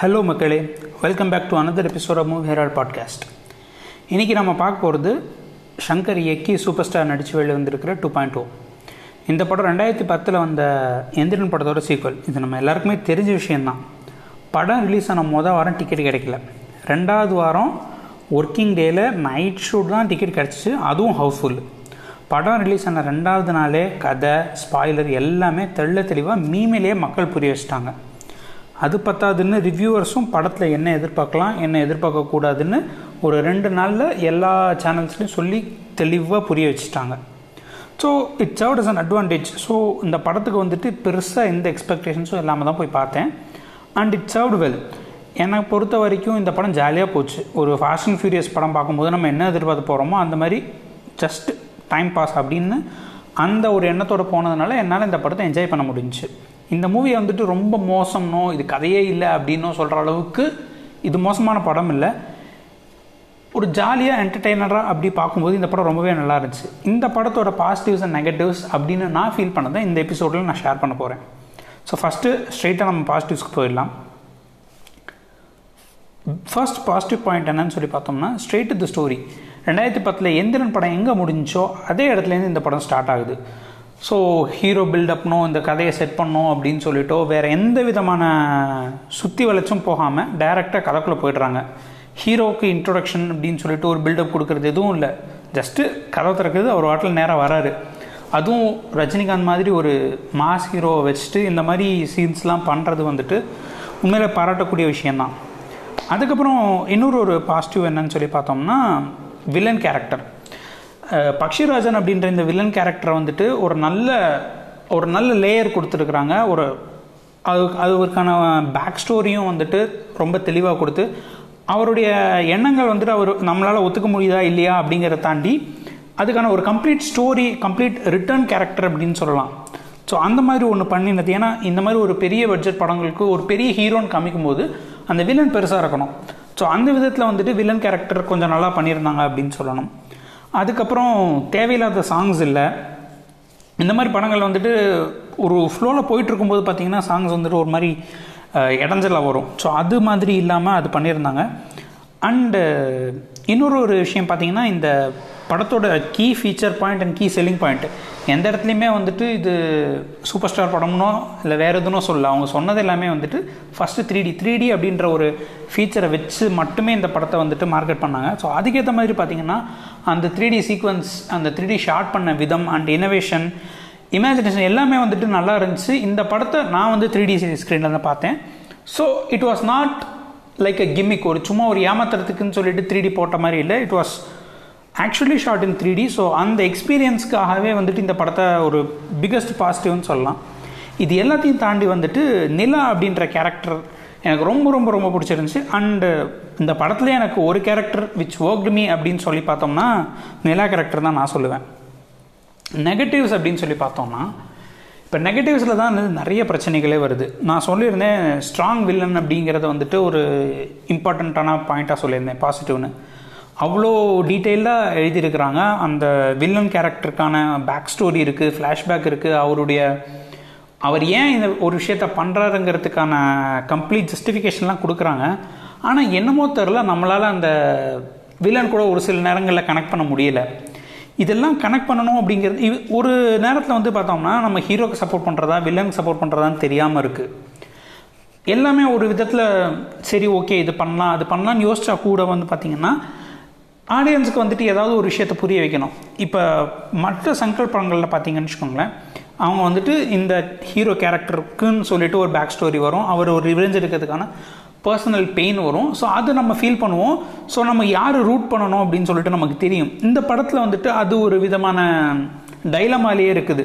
Hello மக்களே. Welcome back to another episode of move herald podcast இன்றைக்கி நம்ம பார்க்க போகிறது ஷங்கர் இயக்கி சூப்பர் ஸ்டார் நடித்து வெளியே வந்திருக்கிற டூ பாயிண்ட் டூ இந்த படம் ரெண்டாயிரத்தி பத்தில் வந்த எந்திரன் படத்தோட சீக்வல் இது நம்ம எல்லாருக்குமே தெரிஞ்ச விஷயந்தான் படம் ரிலீஸ் ஆன மொதல் வாரம் டிக்கெட் கிடைக்கல. ரெண்டாவது வாரம் ஒர்க்கிங் டேயில் நைட் ஷூட் தான் டிக்கெட் கிடச்சிச்சு. அதுவும் ஹவுஸ்ஃபுல் படம் ரிலீஸ் ஆன ரெண்டாவது நாளே கதை ஸ்பாய்லர் எல்லாமே தெள்ள தெளிவாக மீமிலேயே மக்கள் புரிய வச்சிட்டாங்க. அது பத்தாதுன்னு ரிவ்யூவர்ஸும் படத்தில் என்ன எதிர்பார்க்கலாம் என்ன எதிர்பார்க்கக்கூடாதுன்னு ஒரு ரெண்டு நாளில் எல்லா சேனல்ஸ்லையும் சொல்லி தெளிவாக புரிய வச்சுட்டாங்க. So it serve is an advantage so இந்த படத்துக்கு வந்துட்டு பெருசாக எந்த எக்ஸ்பெக்டேஷன்ஸும் இல்லாமல் தான் போய் பார்த்தேன். அண்ட் இட் சர்வ்ட் வெல் என்னை பொறுத்த வரைக்கும் இந்த படம் ஜாலியாக போச்சு. ஒரு ஃபாஸ்ட் அண்ட் ஃபியூரியஸ் படம் பார்க்கும்போது நம்ம என்ன எதிர்பார்த்து போகிறோமோ அந்த மாதிரி ஜஸ்ட் டைம் பாஸ் அப்படின்னு அந்த ஒரு எண்ணத்தோடு போனதுனால என்னால் இந்த படத்தை என்ஜாய் பண்ண முடிஞ்சு இந்த மூவி வந்துட்டு ரொம்ப மோசம்னோ இது கதையே இல்லை அப்படின்னோ சொல்கிற அளவுக்கு இது மோசமான படம் இல்லை. ஒரு ஜாலியாக என்டர்டெய்னராக அப்படி பார்க்கும்போது இந்த படம் ரொம்பவே நல்லா இருந்துச்சு. இந்த படத்தோட பாசிட்டிவ்ஸ் அண்ட் நெகட்டிவ்ஸ் அப்படின்னு நான் ஃபீல் பண்ணதை இந்த எபிசோடில் நான் ஷேர் பண்ண போகிறேன் ஸோ ஃபஸ்ட்டு ஸ்ட்ரெயிட்டாக நம்ம பாசிட்டிவ்ஸ்க்கு போயிடலாம். ஃபர்ஸ்ட் பாசிட்டிவ் பாயிண்ட் என்னன்னு சொல்லி பார்த்தோம்னா ஸ்ட்ரெயிட் த ஸ்டோரி ரெண்டாயிரத்தி பத்தில் எந்திரன் படம் எங்கே முடிஞ்சோ அதே இடத்துலேருந்து இந்த படம் ஸ்டார்ட் ஆகுது. ஸோ ஹீரோ பில்டப்னோ இந்த கதையை செட் பண்ணோம் அப்படின்னு சொல்லிட்டோ வேறு எந்த விதமான சுற்றி வளைச்சும் போகாமல் டைரெக்டாக கதைக்குள்ளே போயிடுறாங்க. ஹீரோவுக்கு இன்ட்ரொடக்ஷன் அப்படின்னு சொல்லிட்டு ஒரு பில்டப் கொடுக்குறது எதுவும் இல்லை. ஜஸ்ட்டு கதை திறக்கிறது அவர் வாட்டில் நேராக வராரு. அதுவும் ரஜினிகாந்த் மாதிரி ஒரு மாஸ் ஹீரோவை வச்சுட்டு இந்த மாதிரி சீன்ஸ்லாம் பண்ணுறது வந்துட்டு உண்மையில பாராட்டக்கூடிய விஷயந்தான் அதுக்கப்புறம் இன்னொரு ஒரு பாசிட்டிவ் என்னன்னு சொல்லி பார்த்தோம்னா வில்லன் கேரக்டர் பக்ஷிராஜன் அப்படின்ற இந்த வில்லன் கேரக்டரை வந்துட்டு ஒரு நல்ல ஒரு நல்ல லேயர் கொடுத்துருக்குறாங்க. ஒரு அது அதுக்கான பேக் ஸ்டோரியும் வந்துட்டு ரொம்ப தெளிவாக கொடுத்து அவருடைய எண்ணங்கள் வந்துட்டு அவர் நம்மளால் ஒத்துக்க முடியுதா இல்லையா அப்படிங்கிறத தாண்டி அதுக்கான ஒரு complete story complete return character அப்படின்னு சொல்லலாம். ஸோ அந்த மாதிரி ஒன்று பண்ணினது ஏன்னா இந்த மாதிரி ஒரு பெரிய பட்ஜெட் படங்களுக்கு ஒரு பெரிய ஹீரோன்னு காமிக்கும் போது அந்த வில்லன் பெருசாக இருக்கணும். ஸோ அந்த விதத்தில் வந்துட்டு வில்லன் கேரக்டர் கொஞ்சம் நல்லா பண்ணியிருந்தாங்க அப்படின்னு சொல்லணும். அதுக்கப்புறம் தேவையில்லாத சாங்ஸ் இல்லை. இந்த மாதிரி படங்கள் வந்துட்டு ஒரு ஃப்ளோவில் போயிட்டுருக்கும்போது பார்த்தீங்கன்னா சாங்ஸ் வந்துட்டு ஒரு மாதிரி இடைஞ்சலாக வரும். ஸோ அது மாதிரி இல்லாமல் அது பண்ணியிருந்தாங்க. அண்டு இன்னொரு ஒரு விஷயம் பார்த்தீங்கன்னா இந்த படத்தோட key feature point and key selling point எந்த இடத்துலையுமே வந்துட்டு இது சூப்பர் ஸ்டார் படம்னோ இல்லை வேறு எதுனோ சொல்லல. அவங்க சொன்னது எல்லாமே வந்துட்டு first three D three D அப்படின்ற ஒரு ஃபீச்சரை வச்சு மட்டுமே இந்த படத்தை வந்துட்டு மார்க்கெட் பண்ணாங்க. ஸோ அதுக்கேற்ற மாதிரி பார்த்தீங்கன்னா அந்த த்ரீ டி சீக்வன்ஸ் அந்த த்ரீ டி ஷார்ட் பண்ண விதம் அண்ட் இனோவேஷன் இமேஜினேஷன் எல்லாமே வந்துட்டு நல்லா இருந்துச்சு. இந்த படத்தை நான் வந்து த்ரீ டி ஸ்க்ரீனில் தான் பார்த்தேன். So it was not like a gimmick ஒரு சும்மா ஒரு ஏமாத்துறதுக்குன்னு சொல்லிட்டு த்ரீ டி போட்ட மாதிரி இல்லை. It was actually shot in three D so அந்த எக்ஸ்பீரியன்ஸ்க்காகவே வந்துட்டு இந்த படத்தை ஒரு பிக்கஸ்ட் பாசிட்டிவ்னு சொல்லலாம். இது எல்லாத்தையும் தாண்டி வந்துட்டு நிலா அப்படின்ற கேரக்டர் எனக்கு ரொம்ப ரொம்ப ரொம்ப பிடிச்சிருந்துச்சு. அண்டு இந்த படத்தில் எனக்கு ஒரு கேரக்டர் விச் ஒர்க்டு மீ அப்படின்னு சொல்லி பார்த்தோம்னா நிலா கேரக்டர் தான் நான் சொல்லுவேன். நெகட்டிவ்ஸ் அப்படின்னு சொல்லி பார்த்தோம்னா இப்போ நெகட்டிவ்ஸில் தான் நிறைய பிரச்சனைகளே வருது. நான் சொல்லியிருந்தேன் ஸ்ட்ராங் வில்லன் அப்படிங்கிறத வந்துட்டு ஒரு இம்பார்ட்டண்ட்டான பாயிண்ட்டாக சொல்லியிருந்தேன் பாசிட்டிவ்னு அவ்வளோ டீட்டெயிலாக எழுதியிருக்கிறாங்க. அந்த வில்லன் கேரக்டருக்கான பேக் ஸ்டோரி இருக்குது ஃப்ளாஷ்பேக் இருக்குது அவருடைய அவர் ஏன் இந்த ஒரு விஷயத்த பண்ணுறாருங்கிறதுக்கான கம்ப்ளீட் ஜஸ்டிஃபிகேஷன்லாம் கொடுக்குறாங்க. ஆனால் என்னமோ தெரில நம்மளால் அந்த வில்லன் கூட ஒரு சில நேரங்களில் கனெக்ட் பண்ண முடியலை. இதெல்லாம் கனெக்ட் பண்ணணும் அப்படிங்கிறது இது ஒரு நேரத்தில் வந்து பார்த்தோம்னா நம்ம ஹீரோக்கு சப்போர்ட் பண்ணுறதா வில்லனுக்கு சப்போர்ட் பண்ணுறதான்னு தெரியாமல் இருக்குது எல்லாமே ஒரு விதத்தில் சரி ஓகே இது பண்ணலாம். அது பண்ணலாம்னு யோசிச்சா கூட வந்து பார்த்திங்கன்னா ஆடியன்ஸுக்கு வந்துட்டு ஏதாவது ஒரு விஷயத்தை புரிய வைக்கணும். இப்போ மற்ற சங்கல் படங்களில் பார்த்தீங்கன்னு வச்சுக்கோங்களேன் அவங்க வந்துட்டு இந்த ஹீரோ கேரக்டருக்குன்னு சொல்லிட்டு ஒரு பேக் ஸ்டோரி வரும். அவர் ஒரு ரிவெஞ்ச் எடுக்கிறதுக்கான பர்சனல் பெயின் வரும். ஸோ அது நம்ம ஃபீல் பண்ணுவோம். ஸோ நம்ம யார் ரூட் பண்ணணும் அப்படின்னு சொல்லிட்டு நமக்கு தெரியும். இந்த படத்தில் வந்துட்டு அது ஒரு விதமான டைலமாலேயே இருக்குது.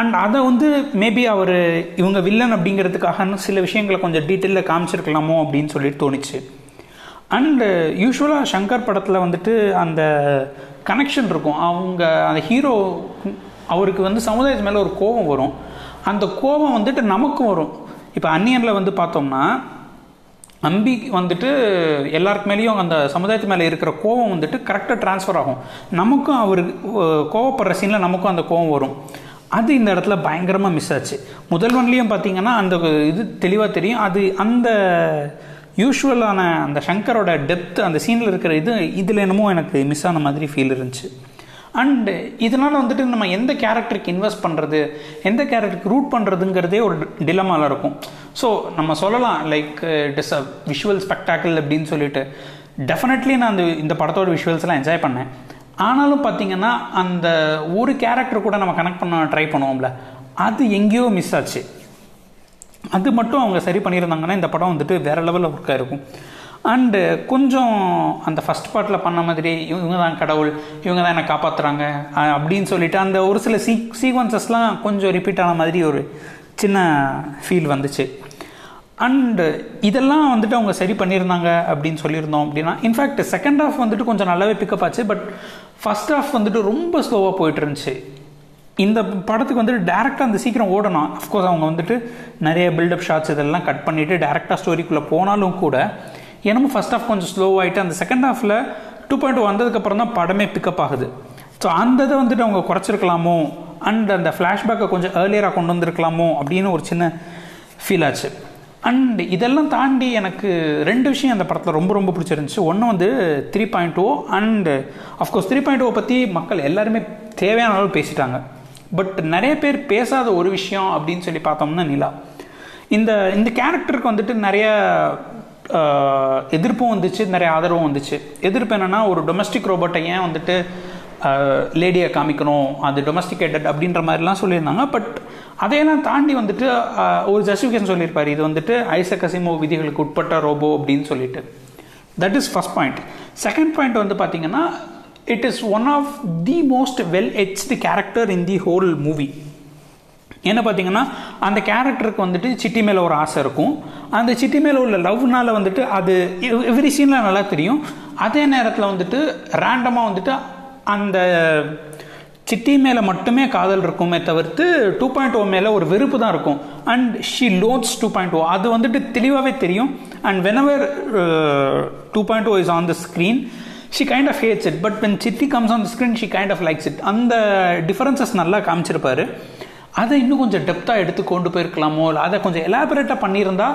அண்ட் அதை வந்து மேபி அவர் இவங்க வில்லன் அப்படிங்கிறதுக்காக சில விஷயங்களை கொஞ்சம் டீட்டெயிலில் காமிச்சிருக்கலாமோ அப்படின்னு சொல்லிட்டு தோணுச்சு. அண்டு யூஸ்வலாக uh, சங்கர் படத்தில் வந்துட்டு அந்த கனெக்ஷன் இருக்கும். அவங்க அந்த ஹீரோ அவருக்கு வந்து சமுதாயத்து மேலே ஒரு கோபம் வரும். அந்த கோபம் வந்துட்டு நமக்கும் வரும். இப்போ அன்னியனில் வந்து பார்த்தோம்னா அம்பி வந்துட்டு எல்லாருக்கு மேலேயும் அந்த சமுதாயத்து மேலே இருக்கிற கோவம் வந்துட்டு கரெக்டாக ட்ரான்ஸ்ஃபர் ஆகும். நமக்கும் அவர் கோவப்படுற சீனில் நமக்கும் அந்த கோவம் வரும். அது இந்த இடத்துல பயங்கரமாக மிஸ் ஆச்சு. முதல்வன்லேயும் பார்த்தீங்கன்னா அந்த இது தெளிவாக தெரியும். அது அந்த யூஸ்வலான அந்த சங்கரோட டெப்த் அந்த சீனில் இருக்கிற இது இதில் என்னமோ எனக்கு மிஸ் ஆன மாதிரி ஃபீல் இருந்துச்சு. அண்டு இதனால் வந்துட்டு நம்ம எந்த கேரக்டருக்கு இன்வெஸ்ட் பண்ணுறது எந்த கேரக்டருக்கு ரூட் பண்ணுறதுங்கிறதே ஒரு டிலமாவில் இருக்கும். ஸோ நம்ம சொல்லலாம் like it is a visual spectacle அப்படின்னு சொல்லிட்டு. டெஃபினெட்லி நான் அந்த இந்த படத்தோட விஷுவல்ஸ்லாம் என்ஜாய் பண்ணேன். ஆனாலும் பார்த்தீங்கன்னா அந்த ஒரு கேரக்டர் கூட நம்ம கனெக்ட் பண்ண ட்ரை பண்ணுவோம்ல அது எங்கேயோ மிஸ் ஆச்சு. அது மட்டும் அவங்க சரி பண்ணியிருந்தாங்கன்னா இந்த படம் வந்துட்டு வேற லெவலில் ஒர்க்காக இருக்கும். அண்டு கொஞ்சம் அந்த ஃபஸ்ட் பார்ட்டில் பண்ண மாதிரி இவங்க தான் கடவுள் இவங்க தான் என்னை காப்பாற்றுறாங்க அப்படின்னு சொல்லிட்டு அந்த ஒரு சில சீ சீக்வன்சஸ்லாம் கொஞ்சம் ரிப்பீட் ஆன மாதிரி ஒரு சின்ன ஃபீல் வந்துச்சு. அண்டு இதெல்லாம் வந்துட்டு அவங்க சரி பண்ணியிருந்தாங்க அப்படின்னு சொல்லியிருந்தோம் அப்படின்னா இன்ஃபேக்ட் செகண்ட் ஹாஃப் வந்துட்டு கொஞ்சம் நல்லாவே பிக்கப் ஆச்சு பட் ஃபஸ்ட் ஹாஃப் வந்துட்டு ரொம்ப ஸ்லோவாக போயிட்டு இருந்துச்சு. இந்த படத்துக்கு வந்துட்டு டேரெக்டாக அந்த சீக்கிரம் ஓடணும். அஃப்கோர்ஸ் அவங்க வந்துட்டு நிறைய பில்டப் ஷாட்ஸ் இதெல்லாம் கட் பண்ணிவிட்டு டேரெக்டாக ஸ்டோரிக்குள்ளே போனாலும் கூட என்னமோ ஃபஸ்ட் ஹாஃப் கொஞ்சம் ஸ்லோ ஆகிட்டு அந்த செகண்ட் ஹாஃபில் டூ பாயிண்ட் வந்ததுக்கப்புறம் தான் படமே பிக்கப் ஆகுது. ஸோ அந்த இதை வந்துட்டு அவங்க குறைச்சிருக்கலாமோ? அண்ட் அந்த ஃப்ளாஷ்பேக்கை கொஞ்சம் ஏர்லியராக கொண்டு வந்திருக்கலாமோ? அப்படின்னு ஒரு சின்ன ஃபீல் ஆச்சு. அண்ட் இதெல்லாம் தாண்டி எனக்கு ரெண்டு விஷயம் அந்த படத்தில் ரொம்ப ரொம்ப பிடிச்சிருந்துச்சு. ஒன்று வந்து three point O and of course three point O பற்றி மக்கள் எல்லாருமே தேவையான அளவு பேசிட்டாங்க. பட் நிறைய பேர் பேசாத ஒரு விஷயம் அப்படின்னு சொல்லி பார்த்தோம்னா நிலா. இந்த இந்த கேரக்டருக்கு வந்துட்டு நிறைய எதிர்ப்பும் வந்துச்சு நிறைய ஆதரவும் வந்துச்சு. எதிர்ப்பு என்னென்னா ஒரு டொமஸ்டிக் ரோபோட்டை ஏன் வந்துட்டு லேடியை காமிக்கணும் அது டொமஸ்டிகேட்டட் அப்படின்ற மாதிரிலாம் சொல்லியிருந்தாங்க. பட் அதையெல்லாம் தாண்டி வந்துட்டு ஒரு ஜஸ்டிஃபிகேஷன் சொல்லியிருப்பார். இது வந்துட்டு ஐசக் அசிமோ விதிகளுக்கு உட்பட்ட ரோபோ அப்படின்னு சொல்லிட்டு. That is first point second point வந்து பார்த்தீங்கன்னா it is one of the most well etched character in the whole movie என்ன பார்த்தீங்கன்னா அந்த கேரக்டருக்கு வந்துட்டு சிட்டி மேலே ஒரு ஆசை இருக்கும். அந்த சிட்டி மேலே உள்ள லவ்னால வந்துட்டு அது எவ்ரி சீனில் நல்லா தெரியும். அதே நேரத்தில் வந்துட்டு ரேண்டமாக வந்துட்டு அந்த சிட்டி மேலே மட்டுமே காதல் இருக்குமே தவிர்த்து டூ பாயிண்ட் ஓ மேலே ஒரு வெறுப்பு தான் இருக்கும். And she loathes two point O அது வந்துட்டு தெளிவாகவே தெரியும். And whenever two point O is on the screen she kind of hates it but when Chitti comes on screen she kind of likes it அந்த differences நல்லா காமிச்சிருப்பாரு. அதை இன்னும் கொஞ்சம் டெப்த்தாக எடுத்து கொண்டு போயிருக்கலாமோ? இல்லை அதை கொஞ்சம் எலாபரேட்டாக பண்ணியிருந்தா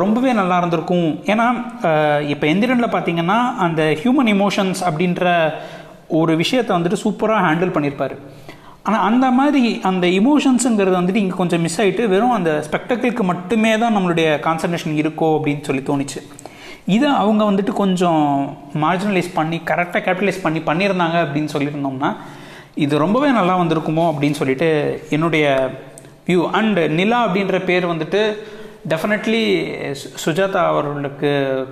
ரொம்பவே நல்லா இருந்திருக்கும். ஏன்னா இப்போ எந்திரனில் பார்த்தீங்கன்னா அந்த ஹியூமன் இமோஷன்ஸ் அப்படின்ற ஒரு விஷயத்தை வந்துட்டு சூப்பராக ஹேண்டில் பண்ணியிருப்பார் ஆனால் அந்த மாதிரி அந்த இமோஷன்ஸுங்கிறது வந்துட்டு இங்கே கொஞ்சம் மிஸ் ஆகிட்டு வெறும் அந்த ஸ்பெக்டக்கிளுக்கு மட்டுமே தான் நம்மளுடைய கான்சன்ட்ரேஷன் இருக்கோ அப்படின்னு சொல்லி தோணுச்சு. இதை அவங்க வந்துட்டு கொஞ்சம் மார்ஜினலைஸ் பண்ணி கரெக்டாக கேபிட்டலைஸ் பண்ணி பண்ணியிருந்தாங்க அப்படின்னு சொல்லியிருந்தோம்னா இது ரொம்பவே நல்லா வந்திருக்குமோ அப்படின்னு சொல்லிட்டு என்னுடைய வியூ அண்ட் நிலா அப்படின்ற பேர் வந்துட்டு டெஃபினெட்லி சுஜாதா அவர்களுக்கு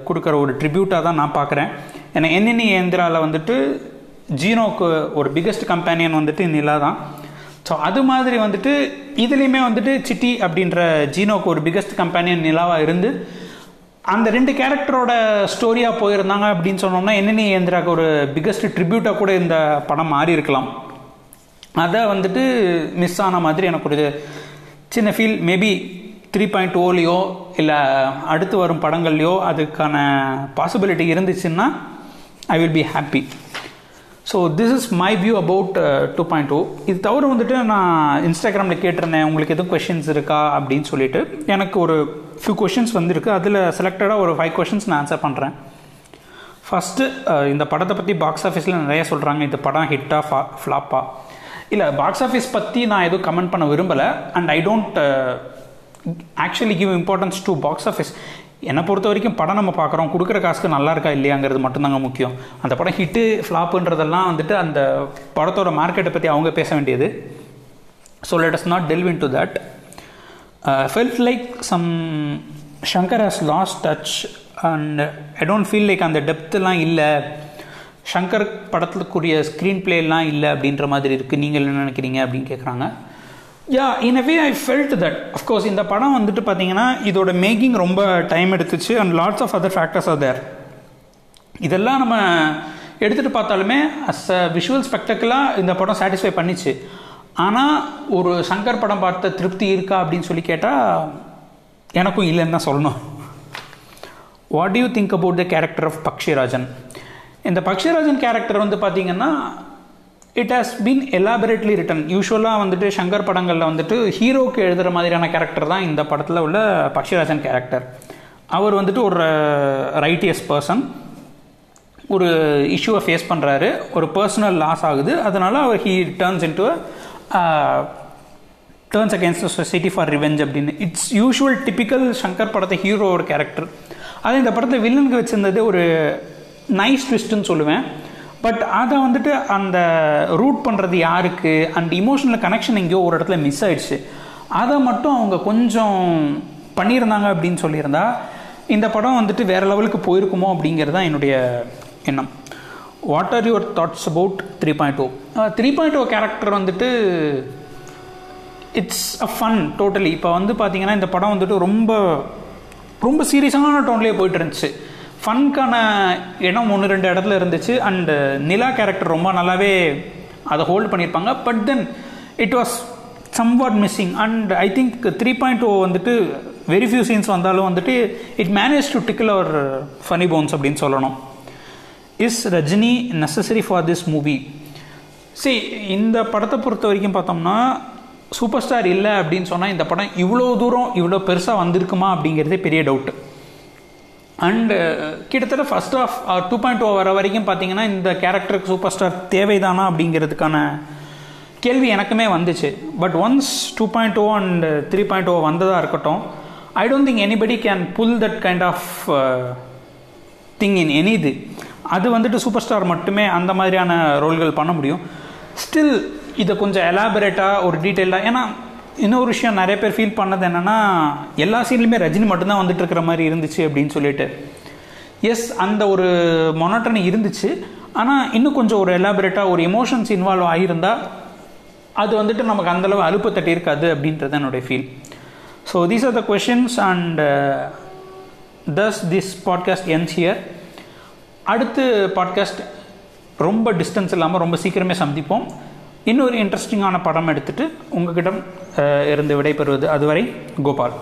கொடுக்குற ஒரு ட்ரிபியூட்டாக தான் நான் பார்க்குறேன். ஏன்னா என்னென்ன ஏந்திராவில் வந்துட்டு ஜீனோக்கு ஒரு பிக்கஸ்ட் கம்பேனியன் வந்துட்டு நிலா தான். ஸோ அது மாதிரி வந்துட்டு இதுலேயுமே வந்துட்டு சிட்டி அப்படின்ற ஜீனோக்கு ஒரு பிக்கஸ்ட் கம்பேனியன் நிலாவாக இருந்து அந்த ரெண்டு கேரக்டரோட ஸ்டோரியாக போயிருந்தாங்க அப்படின்னு சொன்னோம்னா என்னென்ன ஏந்திராக்கு ஒரு பிக்கஸ்ட் ட்ரிபியூட்டாக கூட இந்த படம் மாறி இருக்கலாம். அதை வந்துட்டு மிஸ் ஆன மாதிரி எனக்கு ஒரு சின்ன ஃபீல் மேபி த்ரீ பாயிண்ட் ஓலையோ இல்லை அடுத்து வரும் படங்கள்லையோ அதுக்கான பாசிபிலிட்டி இருந்துச்சுன்னா I will be happy so this is my view about two point two இது தவிர வந்துட்டு நான் இன்ஸ்டாகிராமில் கேட்டிருந்தேன் உங்களுக்கு எதுவும் கொஷின்ஸ் இருக்கா அப்படின்னு சொல்லிட்டு. எனக்கு ஒரு ஃபியூ கொஷின்ஸ் வந்திருக்கு. அதில் செலக்டடாக ஒரு ஃபைவ் கொஷின்ஸ் நான் ஆன்சர் பண்ணுறேன் ஃபஸ்ட்டு இந்த படத்தை பற்றி பாக்ஸ் ஆஃபீஸில் நிறைய சொல்கிறாங்க இந்த படம் ஹிட்டா ஃபா ஃப்ளாப்பா இல்லை பாக்ஸ் ஆஃபீஸ் பற்றி நான் எதுவும் கமெண்ட் பண்ண விரும்பலை. And I don't actually give importance to box office என்னை பொறுத்த வரைக்கும் படம் நம்ம பார்க்குறோம். கொடுக்குற காசுக்கு நல்லா இருக்கா இல்லையாங்கிறது மட்டும்தாங்க முக்கியம். அந்த படம் ஹிட்டு ஃப்ளாப்புன்றதெல்லாம் வந்துட்டு அந்த படத்தோட மார்க்கெட்டை பற்றி அவங்க பேச வேண்டியது. So let us not delve into that felt like some Shankar has lost touch and I don't feel like அந்த டெப்த்லாம் இல்லை. ஷங்கர் படத்துக்குரிய ஸ்க்ரீன் பிளேலாம் இல்லை அப்படின்ற மாதிரி இருக்குது நீங்கள் என்ன நினைக்கிறீங்க அப்படின்னு கேட்குறாங்க yeah in a way I felt that of course இந்த படம் வந்துட்டு பார்த்தீங்கன்னா இதோட மேக்கிங் ரொம்ப டைம் எடுத்துச்சு and lots of other factors are there இதெல்லாம் நம்ம எடுத்துகிட்டு பார்த்தாலுமே அஸ் அ விஷுவல் ஸ்பெக்டக்கலாக இந்த படம் சாட்டிஸ்ஃபை பண்ணிச்சு. ஆனால் ஒரு சங்கர் படம் பார்த்த திருப்தி இருக்கா அப்படின்னு சொல்லி கேட்டால் எனக்கும் இல்லைன்னு தான் சொல்லணும். What you think about the character of Pakshirajan இந்த பக்ஷிராஜன் கேரக்டர் வந்து பார்த்தீங்கன்னா it has been elaborately written யூஸ்வலாக வந்துட்டு சங்கர் படங்களில் வந்துட்டு ஹீரோக்கு எழுதுகிற மாதிரியான கேரக்டர் தான் இந்த படத்தில் உள்ள பக்ஷிராஜன் கேரக்டர் அவர் வந்துட்டு ஒரு ரைட்டியஸ் பர்சன் ஒரு இஷ்யூவை ஃபேஸ் பண்ணுறாரு ஒரு பர்சனல் லாஸ் ஆகுது. அதனால் அவர் he turns into turns against society for revenge அப்படின்னு. இட்ஸ் யூஷுவல் டிப்பிக்கல் சங்கர் படத்தை ஹீரோவோட கேரக்டர் அது இந்த படத்தை வில்லனுக்கு வச்சிருந்தது ஒரு நைஸ் ட்விஸ்ட்டுன்னு சொல்லுவேன். பட் அதை வந்துட்டு அந்த ரூட் பண்ணுறது யாருக்கு? அண்ட் இமோஷனல் கனெக்ஷன் எங்கேயோ ஒரு இடத்துல மிஸ் ஆயிடுச்சு. அதை மட்டும் அவங்க கொஞ்சம் பண்ணியிருந்தாங்க அப்படின்னு சொல்லியிருந்தா இந்த படம் வந்துட்டு வேறு லெவலுக்கு போயிருக்குமோ அப்படிங்கிறது தான் என்னுடைய எண்ணம். What are your thoughts about three point O three point O character வந்துட்டு இட்ஸ் அ ஃபன் டோட்டலி இப்போ வந்து பார்த்தீங்கன்னா இந்த படம் வந்துட்டு ரொம்ப ரொம்ப சீரியஸான டோன்லேயே போயிட்டு இருந்துச்சு ஃபன்க்கான இடம் ஒன்று ரெண்டு இடத்துல இருந்துச்சு. அண்டு நிலா கேரக்டர் ரொம்ப நல்லாவே அதை ஹோல்ட் பண்ணியிருப்பாங்க. But then it was somewhat missing and I think three point O வந்துட்டு வெரி ஃபியூ சீன்ஸ் வந்தாலும் வந்துட்டு it manage to tickle our funny bones அப்படின்னு சொல்லணும். Is Rajini necessary for this movie சரி இந்த படத்தை பொறுத்த வரைக்கும் பார்த்தோம்னா சூப்பர் ஸ்டார் இல்லை அப்படின்னு சொன்னால் இந்த படம் இவ்வளோ தூரம் இவ்வளோ பெருசாக வந்திருக்குமா அப்படிங்கிறதே பெரிய டவுட்டு அண்டு கிட்டத்தட்ட first half two point O வர வரைக்கும் பார்த்தீங்கன்னா இந்த கேரக்டருக்கு சூப்பர் ஸ்டார் தேவைதானா அப்படிங்கிறதுக்கான கேள்வி எனக்குமே வந்துச்சு. But once two point O and three point O வந்ததாக இருக்கட்டும் I don't think anybody can pull that kind of thing in any இது அது வந்துட்டு சூப்பர் ஸ்டார் மட்டுமே அந்த மாதிரியான ரோல்கள் பண்ண முடியும். ஸ்டில் இதை கொஞ்சம் எலாபரேட்டாக ஒரு டீட்டெயிலாக ஏன்னா இன்னொரு விஷயம் நிறைய பேர் ஃபீல் பண்ணது என்னென்னா எல்லா சீன்லையுமே ரஜினி மட்டும்தான் வந்துட்டு இருக்கிற மாதிரி இருந்துச்சு அப்படின்னு சொல்லிட்டு. எஸ் அந்த ஒரு மொனட்டனி இருந்துச்சு. ஆனால் இன்னும் கொஞ்சம் ஒரு எலாபரேட்டாக ஒரு எமோஷன்ஸ் இன்வால்வ் ஆகியிருந்தால் அது வந்துட்டு நமக்கு அந்தளவு அலுப்பு தட்டி இருக்காது அப்படின்றது என்னுடைய feel so these are the questions and thus this podcast ends here அடுத்து பாட்காஸ்ட் ரொம்ப டிஸ்டன்ஸ் இல்லாமல் ரொம்ப சீக்கிரமே சந்திப்போம். இன்னொரு இன்ட்ரெஸ்டிங்கான படம் எடுத்துகிட்டு உங்ககிட்ட இருந்து விடைபெறுவது அதுவரை கோபால்.